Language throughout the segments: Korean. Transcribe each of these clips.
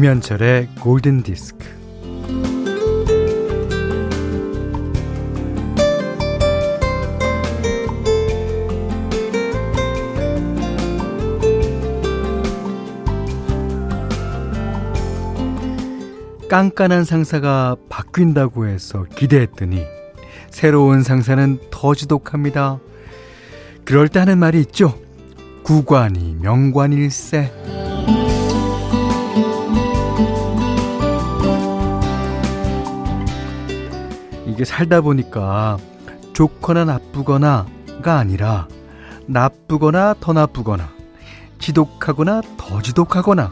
김현철의 골든 디스크. 깐깐한 상사가 바뀐다고 해서 기대했더니 새로운 상사는 더 지독합니다. 그럴 때 하는 말이 있죠. 구관이 명관일세. 이게 살다 보니까 좋거나 나쁘거나가 아니라 나쁘거나 더 나쁘거나 지독하거나 더 지독하거나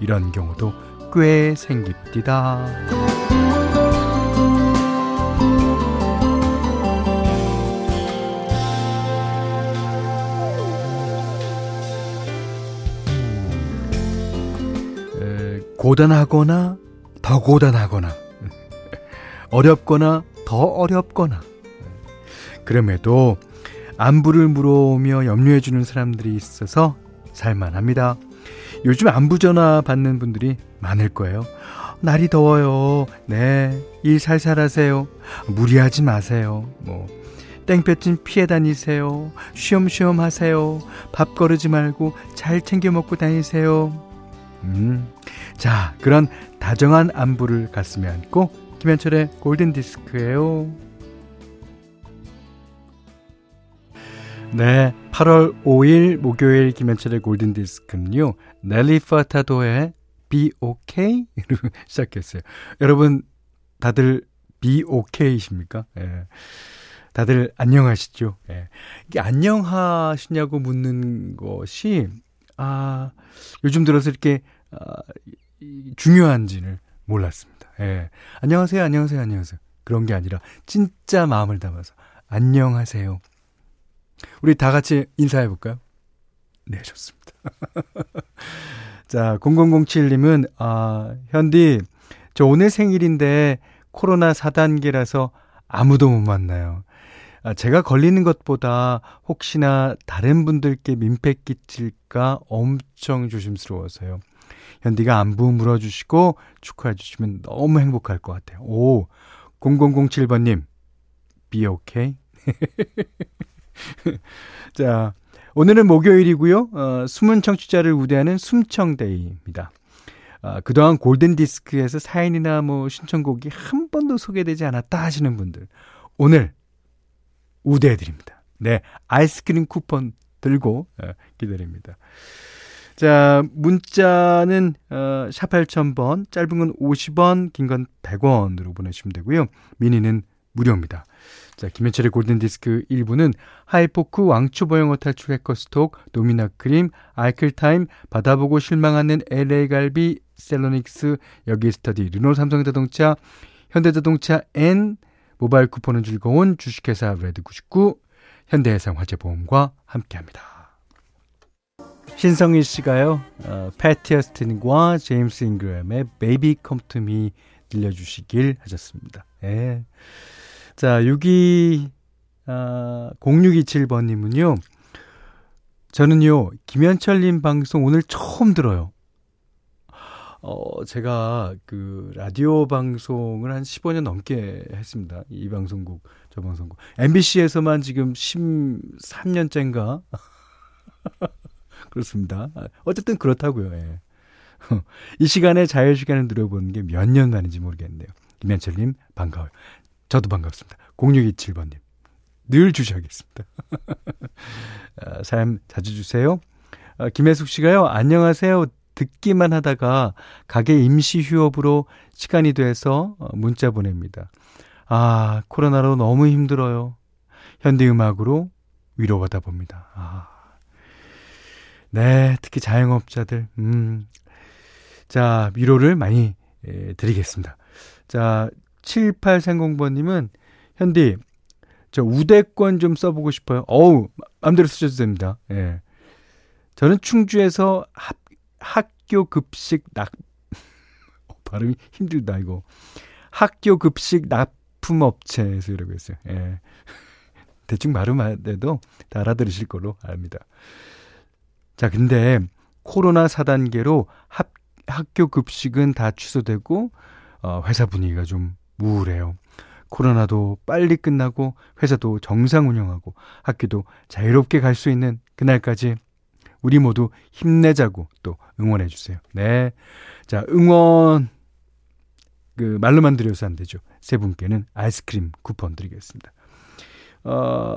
이런 경우도 꽤 생깁디다. 고단하거나 더 고단하거나 어렵거나 더 어렵거나 그럼에도 안부를 물어오며 염려해주는 사람들이 있어서 살만합니다. 요즘 안부 전화 받는 분들이 많을 거예요. 날이 더워요. 네. 일 살살 하세요. 무리하지 마세요. 뭐. 땡볕진 피해 다니세요. 쉬엄쉬엄 하세요. 밥 거르지 말고 잘 챙겨 먹고 다니세요. 음. 자, 그런 다정한 안부를 가슴에 안고 김현철의 골든 디스크예요. 네, 8월 5일 목요일 김현철의 골든 디스크는요. 넬리 파타도의 Be OK? 로 시작했어요. 여러분 다들 Be OK이십니까? 예. 다들 안녕하시죠? 예. 이게 안녕하시냐고 묻는 것이 아, 요즘 들어서 이렇게 아, 중요한지를 몰랐습니다. 예. 안녕하세요, 안녕하세요, 안녕하세요. 그런 게 아니라 진짜 마음을 담아서 안녕하세요. 우리 다 같이 인사해 볼까요? 네, 좋습니다. 자, 0007님은 아, 현디 저 오늘 생일인데 코로나 4단계라서 아무도 못 만나요. 아, 제가 걸리는 것보다 혹시나 다른 분들께 민폐 끼칠까 엄청 조심스러워서요. 현디가 안부 물어주시고 축하해 주시면 너무 행복할 것 같아요. 오, 0007번님, be okay? 자, 오늘은 목요일이고요. 어, 숨은 청취자를 우대하는 숨청데이입니다. 어, 그동안 골든디스크에서 사연이나 뭐 신청곡이 한 번도 소개되지 않았다 하시는 분들, 오늘 우대해드립니다. 네, 아이스크림 쿠폰 들고 어, 기다립니다. 자, 문자는 어, 샵 8000번, 짧은 건 50원, 긴 건 100원으로 보내주시면 되고요. 미니는 무료입니다. 자, 김현철의 골든디스크 1부는 하이포크 왕초보영어 탈출 해커스톡, 노미나 크림, 아이클타임, 받아보고 실망하는 LA갈비, 셀러닉스, 여기스터디, 르노삼성자동차, 현대자동차 N, 모바일 쿠폰은 즐거운 주식회사 레드99, 현대해상화재보험과 함께합니다. 신성희 씨가요, 어, 패티 어스틴과 제임스 잉그램의 To Me 들려주시길 하셨습니다. 예. 자, 62, 아, 0627번 님은요, 저는요, 김현철 님 방송 오늘 처음 들어요. 어, 제가 그 라디오 방송을 한 15년 넘게 했습니다. 이 방송국, 저 방송국. MBC에서만 지금 13년째인가? 그렇습니다. 어쨌든 그렇다고요. 예. 이 시간에 자유 시간을 누려보는 게 몇 년 만인지 모르겠네요. 김현철님, 반가워요. 저도 반갑습니다. 0627번님. 늘 주셔야겠습니다. 아, 사연 자주 주세요. 아, 김혜숙 씨가요, 안녕하세요. 듣기만 하다가 가게 임시 휴업으로 시간이 돼서 어, 문자 보냅니다. 아, 코로나로 너무 힘들어요. 현대음악으로 위로받아 봅니다. 아. 네, 특히 자영업자들, 음. 자, 위로를 많이 예, 드리겠습니다. 자, 7830번님은, 현디, 저 우대권 좀 써보고 싶어요. 어우, 마음대로 쓰셔도 됩니다. 예. 저는 충주에서 합, 학교 급식 낙, 어, 발음이 힘들다, 이거. 학교 급식 납품업체에서 이러고 있어요. 예. 대충 발음만 해도 다 알아들으실 걸로 압니다. 자, 근데 코로나 4단계로 합, 학교 급식은 다 취소되고 어, 회사 분위기가 좀 우울해요. 코로나도 빨리 끝나고 회사도 정상 운영하고 학교도 자유롭게 갈 수 있는 그날까지 우리 모두 힘내자고 또 응원해 주세요. 네. 자, 응원 그 말로만 드려서 안 되죠. 세 분께는 아이스크림 쿠폰 드리겠습니다. 어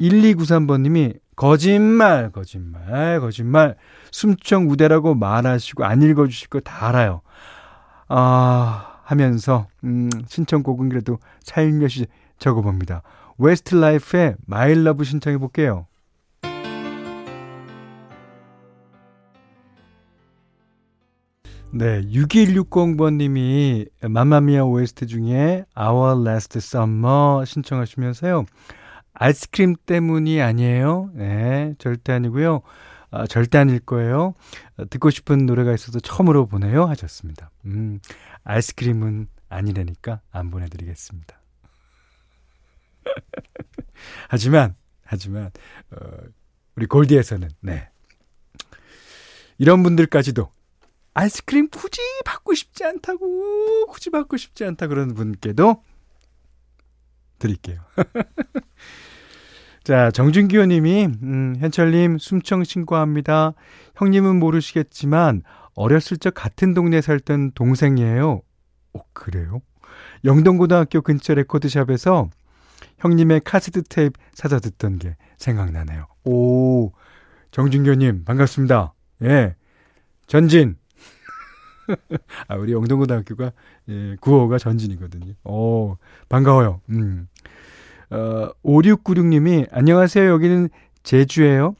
1293번 님이 거짓말, 거짓말, 거짓말. 숨청 우대라고 말하시고 안 읽어 주실 거 다 알아요. 아, 하면서 음, 신청곡은 그래도 살며시 적어 봅니다. Westlife의 My Love 신청해 볼게요. 네, 6160번님이 맘마미아 OST 중에 Our Last Summer 신청하시면서요. 아이스크림 때문이 아니에요. 네, 절대 아니고요. 아, 절대 아닐 거예요. 아, 듣고 싶은 노래가 있어서 처음으로 보내요 하셨습니다. 음, 아이스크림은 아니라니까 안 보내드리겠습니다. 하지만, 하지만, 어, 우리 골디에서는, 네. 이런 분들까지도 아이스크림 굳이 받고 싶지 않다고, 굳이 받고 싶지 않다 그러는 분께도 드릴게요. 자, 정준기 의원님이, 음, 현철님, 숨청 신고합니다. 형님은 모르시겠지만, 어렸을 적 같은 동네에 살던 동생이에요. 오, 그래요? 영동고등학교 근처 레코드샵에서 형님의 카세트 테이프 사다 듣던 게 생각나네요. 오, 정준기 의원님, 반갑습니다. 예. 전진. 아, 우리 영동고등학교가, 예, 구호가 전진이거든요. 오, 반가워요. 음. 어, 5696님이, 안녕하세요. 여기는 제주예요.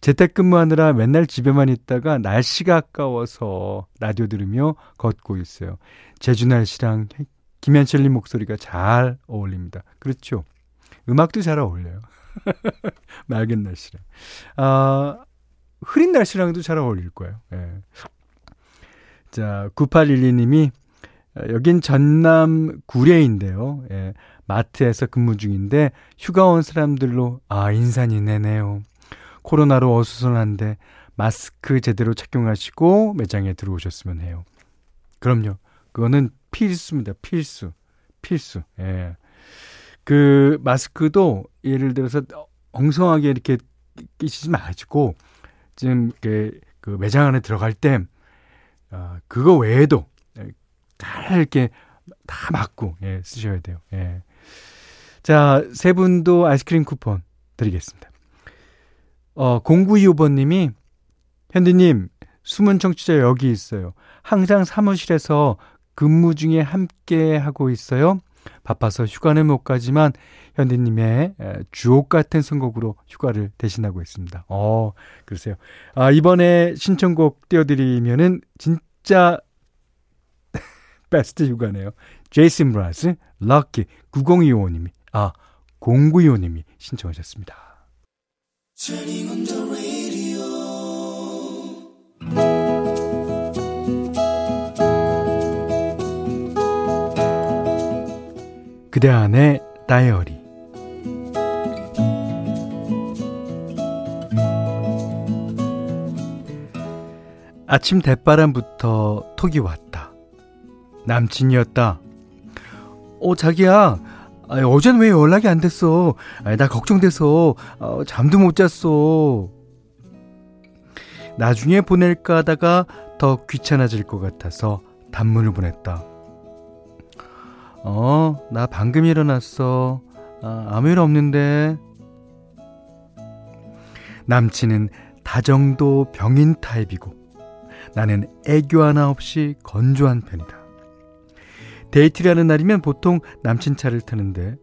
재택근무하느라 맨날 집에만 있다가 날씨가 아까워서 라디오 들으며 걷고 있어요. 제주 날씨랑 김현철님 목소리가 잘 어울립니다. 그렇죠. 음악도 잘 어울려요. 맑은 날씨랑. 아, 흐린 날씨랑도 잘 어울릴 거예요. 예. 자, 9812님이 여긴 전남 구례인데요. 예, 마트에서 근무 중인데 휴가 온 사람들로 아 인산이 내네요. 코로나로 어수선한데 마스크 제대로 착용하시고 매장에 들어오셨으면 해요. 그럼요. 그거는 필수입니다. 필수. 필수. 예. 그 마스크도 예를 들어서 엉성하게 이렇게 끼시지 마시고 지금 그, 그 매장 안에 들어갈 때 어, 그거 외에도 잘 이렇게 다 맞고 예, 쓰셔야 돼요. 예. 자, 세 분도 아이스크림 쿠폰 드리겠습니다. 어, 0925번님이 현디님 숨은 청취자 여기 있어요. 항상 사무실에서 근무 중에 함께 하고 있어요. 바빠서 휴가는 못 가지만 현디님의 주옥 같은 선곡으로 휴가를 대신하고 있습니다. 어, 그러세요. 아, 이번에 신청곡 띄워드리면은 진짜 베스트 휴가네요. 제이슨 브라스, 럭키 9025님이, 아, 0925님이 신청하셨습니다. 그대 안의 다이어리 아침 대바람부터 톡이 왔다. 남친이었다. 어, 자기야. 아, 어젠 왜 연락이 안 됐어? 아, 나 걱정돼서 어, 잠도 못 잤어. 나중에 보낼까 하다가 더 귀찮아질 것 같아서 단문을 보냈다. 어, 나 방금 일어났어. 아, 아무 일 없는데. 남친은 다정도 병인 타입이고 나는 애교 하나 없이 건조한 편이다. 데이트라는 날이면 보통 남친 차를 타는데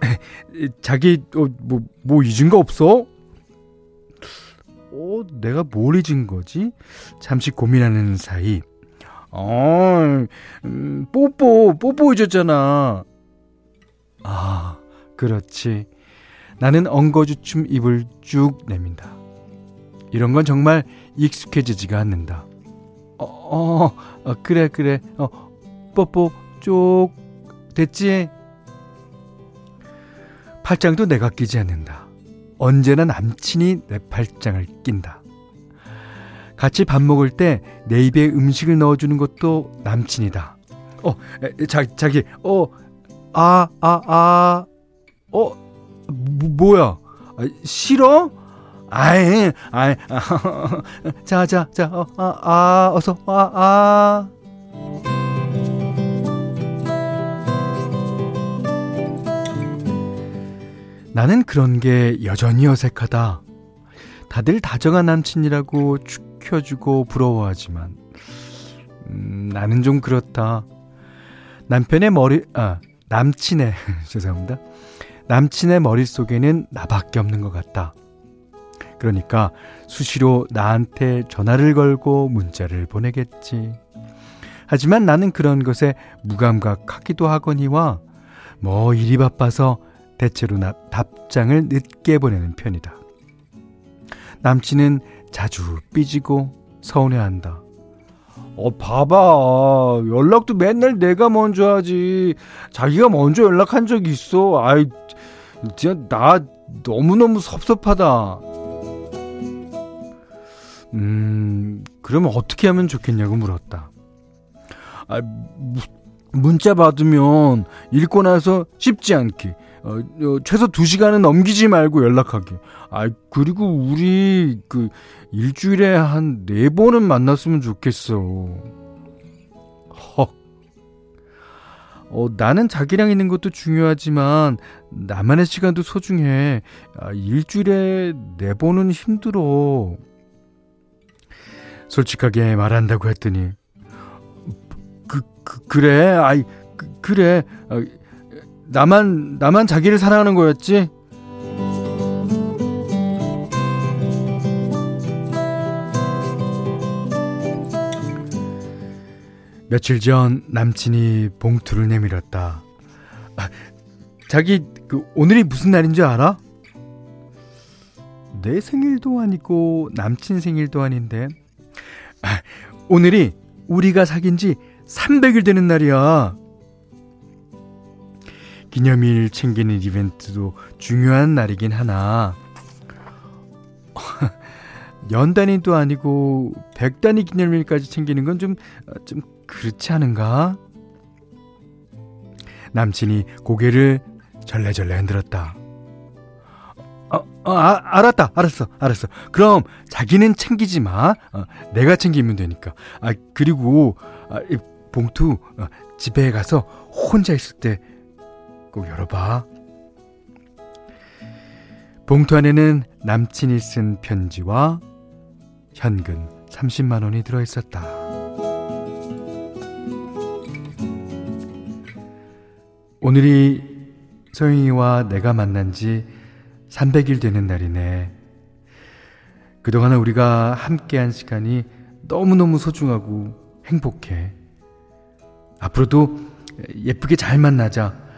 자기 어, 뭐, 뭐 잊은 거 없어? 어, 내가 뭘 잊은 거지? 잠시 고민하는 사이 어, 음, 뽀뽀, 뽀뽀 잊었잖아. 아, 그렇지. 나는 엉거주춤 입을 쭉 내민다. 이런 건 정말 익숙해지지가 않는다. 어, 어, 어 그래, 그래. 어, 뽀뽀 쪽 됐지? 팔짱도 내가 끼지 않는다. 언제나 남친이 내 팔짱을 낀다. 같이 밥 먹을 때 내 입에 음식을 넣어주는 것도 남친이다. 어, 자, 자기, 어, 아, 아, 아, 어, 뭐, 뭐야? 아, 싫어? 아이, 아이, 아, 자, 자, 자, 어, 아, 아, 어서, 아, 아. 나는 그런 게 여전히 어색하다. 다들 다정한 남친이라고 축 혀주고 부러워하지만, 음, 나는 좀 그렇다. 남편의 머리, 아, 남친의, 죄송합니다. 남친의 머릿속에는 나밖에 없는 것 같다. 그러니까 수시로 나한테 전화를 걸고 문자를 보내겠지. 하지만 나는 그런 것에 무감각하기도 하거니와 뭐 일이 바빠서 대체로 나, 답장을 늦게 보내는 편이다. 남친은 자주 삐지고 서운해한다. 어, 봐봐. 연락도 맨날 내가 먼저 하지. 자기가 먼저 연락한 적이 있어. 아이, 진짜 나 너무너무 섭섭하다. 음, 그러면 어떻게 하면 좋겠냐고 물었다. 아, 문자 받으면 읽고 나서 쉽지 않게 어, 어, 최소 2시간은 넘기지 말고 연락하게. 아, 그리고 우리 그 일주일에 한네 번은 만났으면 좋겠어. 헉. 어, 나는 자기랑 있는 것도 중요하지만 나만의 시간도 소중해. 아, 일주일에 네 번은 힘들어. 솔직하게 말한다고 했더니 그, 그 그래 아이 그, 그래 어, 나만 나만 자기를 사랑하는 거였지 며칠 전 남친이 봉투를 내밀었다 아, 자기 그 오늘이 무슨 날인 줄 알아? 내 생일도 아니고 남친 생일도 아닌데 아, 오늘이 우리가 사귄 지 300일 되는 날이야. 기념일 챙기는 이벤트도 중요한 날이긴 하나. 연 단위도 아니고 100단위 기념일까지 챙기는 건 좀, 좀 그렇지 않은가? 남친이 고개를 절레절레 흔들었다. 어, 어 아, 알았다, 알았어, 알았어. 그럼 자기는 챙기지 마. 어, 내가 챙기면 되니까. 아, 그리고 아, 이 봉투 어, 집에 가서 혼자 있을 때 꼭 열어봐. 봉투 안에는 남친이 쓴 편지와 현금 30만 원이 들어 있었다. 오늘이 소영이와 내가 만난 지 300일 되는 날이네. 그동안 우리가 함께한 시간이 너무너무 소중하고 행복해. 앞으로도 예쁘게 잘 만나자.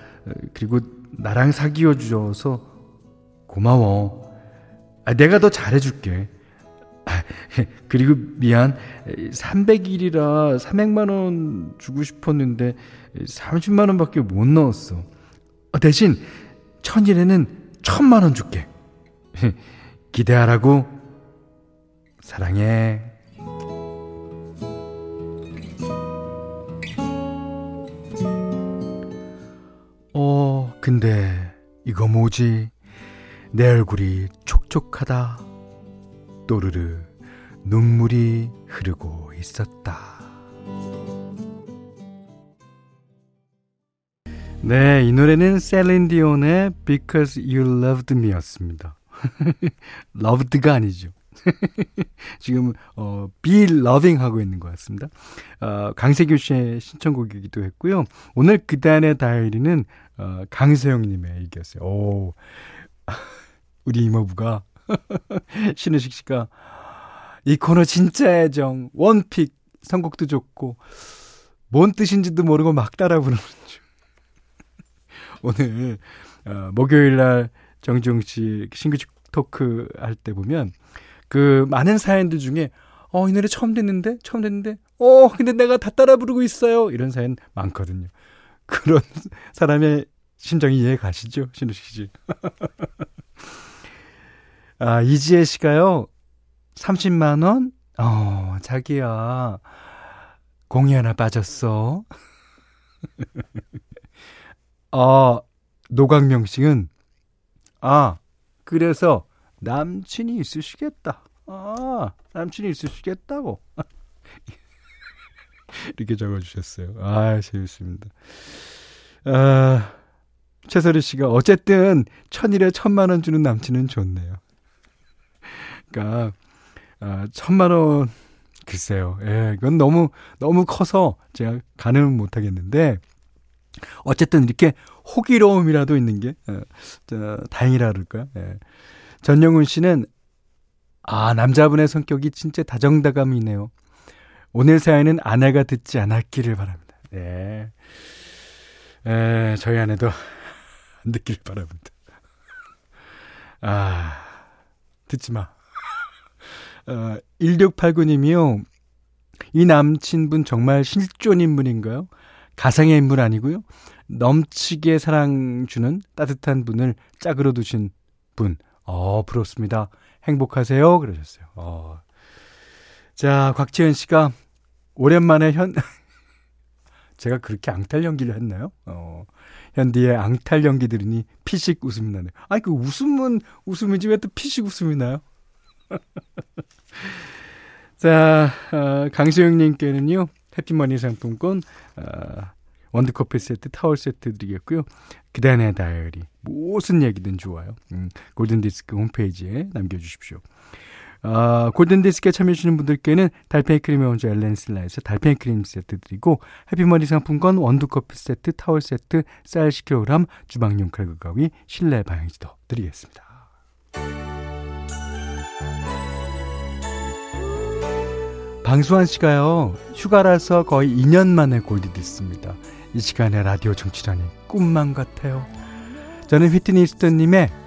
그리고 나랑 사귀어 주셔서 고마워. 아, 내가 더 잘해줄게. 아, 그리고 미안. 300일이라 300만원 주고 싶었는데 30만원 밖에 못 넣었어. 어, 대신 천일에는 천만 원 줄게. 기대하라고. 사랑해. 근데 이거 뭐지? 내 얼굴이 촉촉하다. 또르르 눈물이 흐르고 있었다. 네, 이 노래는 셀린디온의 Because You Loved Me였습니다. loved가 아니죠. 지금 어, Be Loving 하고 있는 것 같습니다. 어, 강세규 씨의 신청곡이기도 했고요. 오늘 그단의 다이리는 어, 강세영님의 얘기였어요. 오, 우리 이모부가 신우식 씨가 이 코너 진짜 애정 원픽 선곡도 좋고 뭔 뜻인지도 모르고 막 따라 부르는 중. 오늘 어, 목요일 날 정지용 씨 신규 토크 할 때 보면 그 많은 사연들 중에 어, 이 노래 처음 듣는데? 처음 듣는데? 어, 근데 내가 다 따라 부르고 있어요. 이런 사연 많거든요. 그런 사람의 심정이 이해 가시죠? 신우식 씨. 아, 이지혜 씨가요. 30만 원, 어, 자기야. 공이 하나 빠졌어. 아, 노광명 씨는, 아, 그래서 남친이 있으시겠다. 아, 남친이 있으시겠다고. 이렇게 적어주셨어요. 아, 재밌습니다. 아, 최설희 씨가 어쨌든 천일에 천만 원 주는 남친은 좋네요. 그러니까 아, 천만 원 글쎄요. 예, 이건 너무 너무 커서 제가 가늠은 못 하겠는데 어쨌든 이렇게 호기로움이라도 있는 게 어, 저, 다행이라 그럴까요? 예. 전영훈 씨는 아 남자분의 성격이 진짜 다정다감이네요. 오늘 사연은 아내가 듣지 않았기를 바랍니다. 예. 에, 저희 아내도 안 듣기를 바랍니다. 아, 듣지 마. 어, 1689님이요. 이 남친분 정말 실존 인물인가요? 가상의 인물 아니고요. 넘치게 사랑 주는 따뜻한 분을 짝으로 두신 분. 어, 부럽습니다. 행복하세요. 그러셨어요. 어. 자, 곽지현 씨가 오랜만에 현, 제가 그렇게 앙탈 연기를 했나요? 어, 현디의 앙탈 연기 들으니 피식 웃음이 나네요. 아니, 그 웃음은 웃음이지 왜 또 피식 웃음이 나요? 자, 어, 강수영 님께는요, 해피머니 상품권, 어, 원두커피 세트, 타월 세트 드리겠고요. 그단의 다이어리, 무슨 얘기든 좋아요. 음, 골든디스크 홈페이지에 남겨주십시오. 어, 골든디스크에 참여해주시는 분들께는 달팽이 크림의 원조 엘렌슬라에서 달팽이 크림 세트 드리고 해피머니 상품권 원두커피 세트, 타월 세트, 쌀 10kg, 주방용 칼국 가위, 실내 방향지도 드리겠습니다. 방수환 씨가요, 휴가라서 거의 2년 만에 골디디스입니다. 이 시간에 라디오 정치라니 꿈만 같아요. 저는 휘트니 스턴님의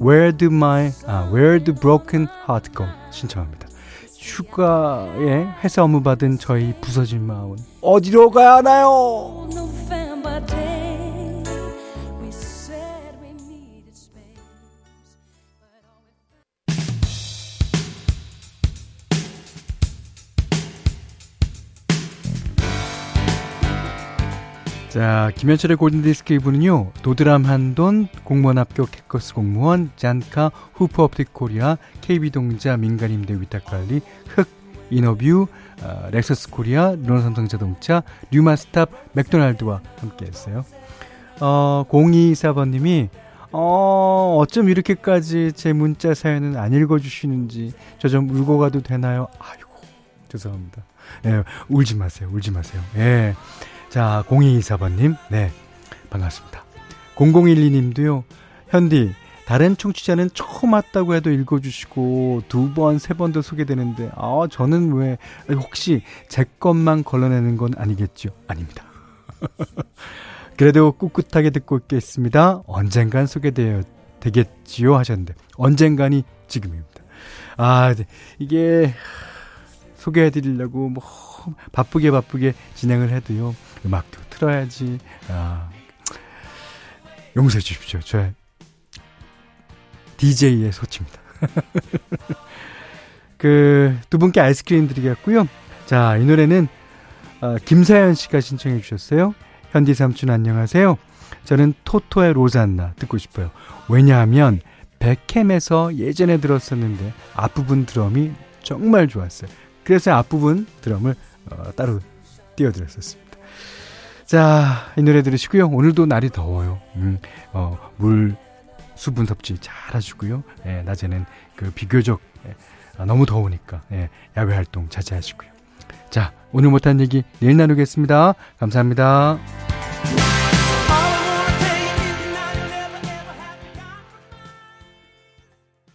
Where do my, 아, Where do broken heart go? 신청합니다. 휴가에 회사 업무 받은 저희 부서진 마음은 어디로 가야 하나요? 자, 김현철의 골든디스크 이분은요, 도드람 한돈, 공무원 합격 해커스 공무원, 잔카, 후퍼업틱 코리아, KB동자, 민간임대 위탁관리, 흑, 인어뷰, 어, 렉서스 코리아, 르노삼성 자동차, 뉴마스탑, 맥도날드와 함께 했어요. 어, 0224번님이, 어, 어쩜 이렇게까지 제 문자 사연은 안 읽어주시는지, 저 좀 울고 가도 되나요? 아이고, 죄송합니다. 예, 울지 마세요, 울지 마세요. 예. 자, 0224번님, 네, 반갑습니다. 0012님도요, 현디, 다른 청취자는 처음 왔다고 해도 읽어주시고, 두 번, 세 번도 소개되는데, 아, 저는 왜, 혹시 제 것만 걸러내는 건 아니겠죠? 아닙니다. 그래도 꿋꿋하게 듣고 있겠습니다. 언젠간 소개되어, 되겠지요? 하셨는데, 언젠간이 지금입니다. 아, 이게, 소개해드리려고, 뭐, 바쁘게 바쁘게 진행을 해도요. 음악도 틀어야지. 아, 용서해 주십시오. 저의 DJ의 소치입니다. 그, 두 분께 아이스크림 드리겠고요. 자, 이 노래는, 어, 김사연 씨가 신청해 주셨어요. 현디 삼촌 안녕하세요. 저는 토토의 로잔나 듣고 싶어요. 왜냐하면, 백캠에서 예전에 들었었는데, 앞부분 드럼이 정말 좋았어요. 그래서 앞부분 드럼을 어, 따로 띄워드렸었습니다. 자, 이 노래 들으시고요. 오늘도 날이 더워요. 음, 어, 물, 수분 섭취 잘 하시고요. 예, 낮에는 그 비교적 예, 아, 너무 더우니까 예, 야외 활동 자제하시고요. 자, 오늘 못한 얘기 내일 나누겠습니다. 감사합니다.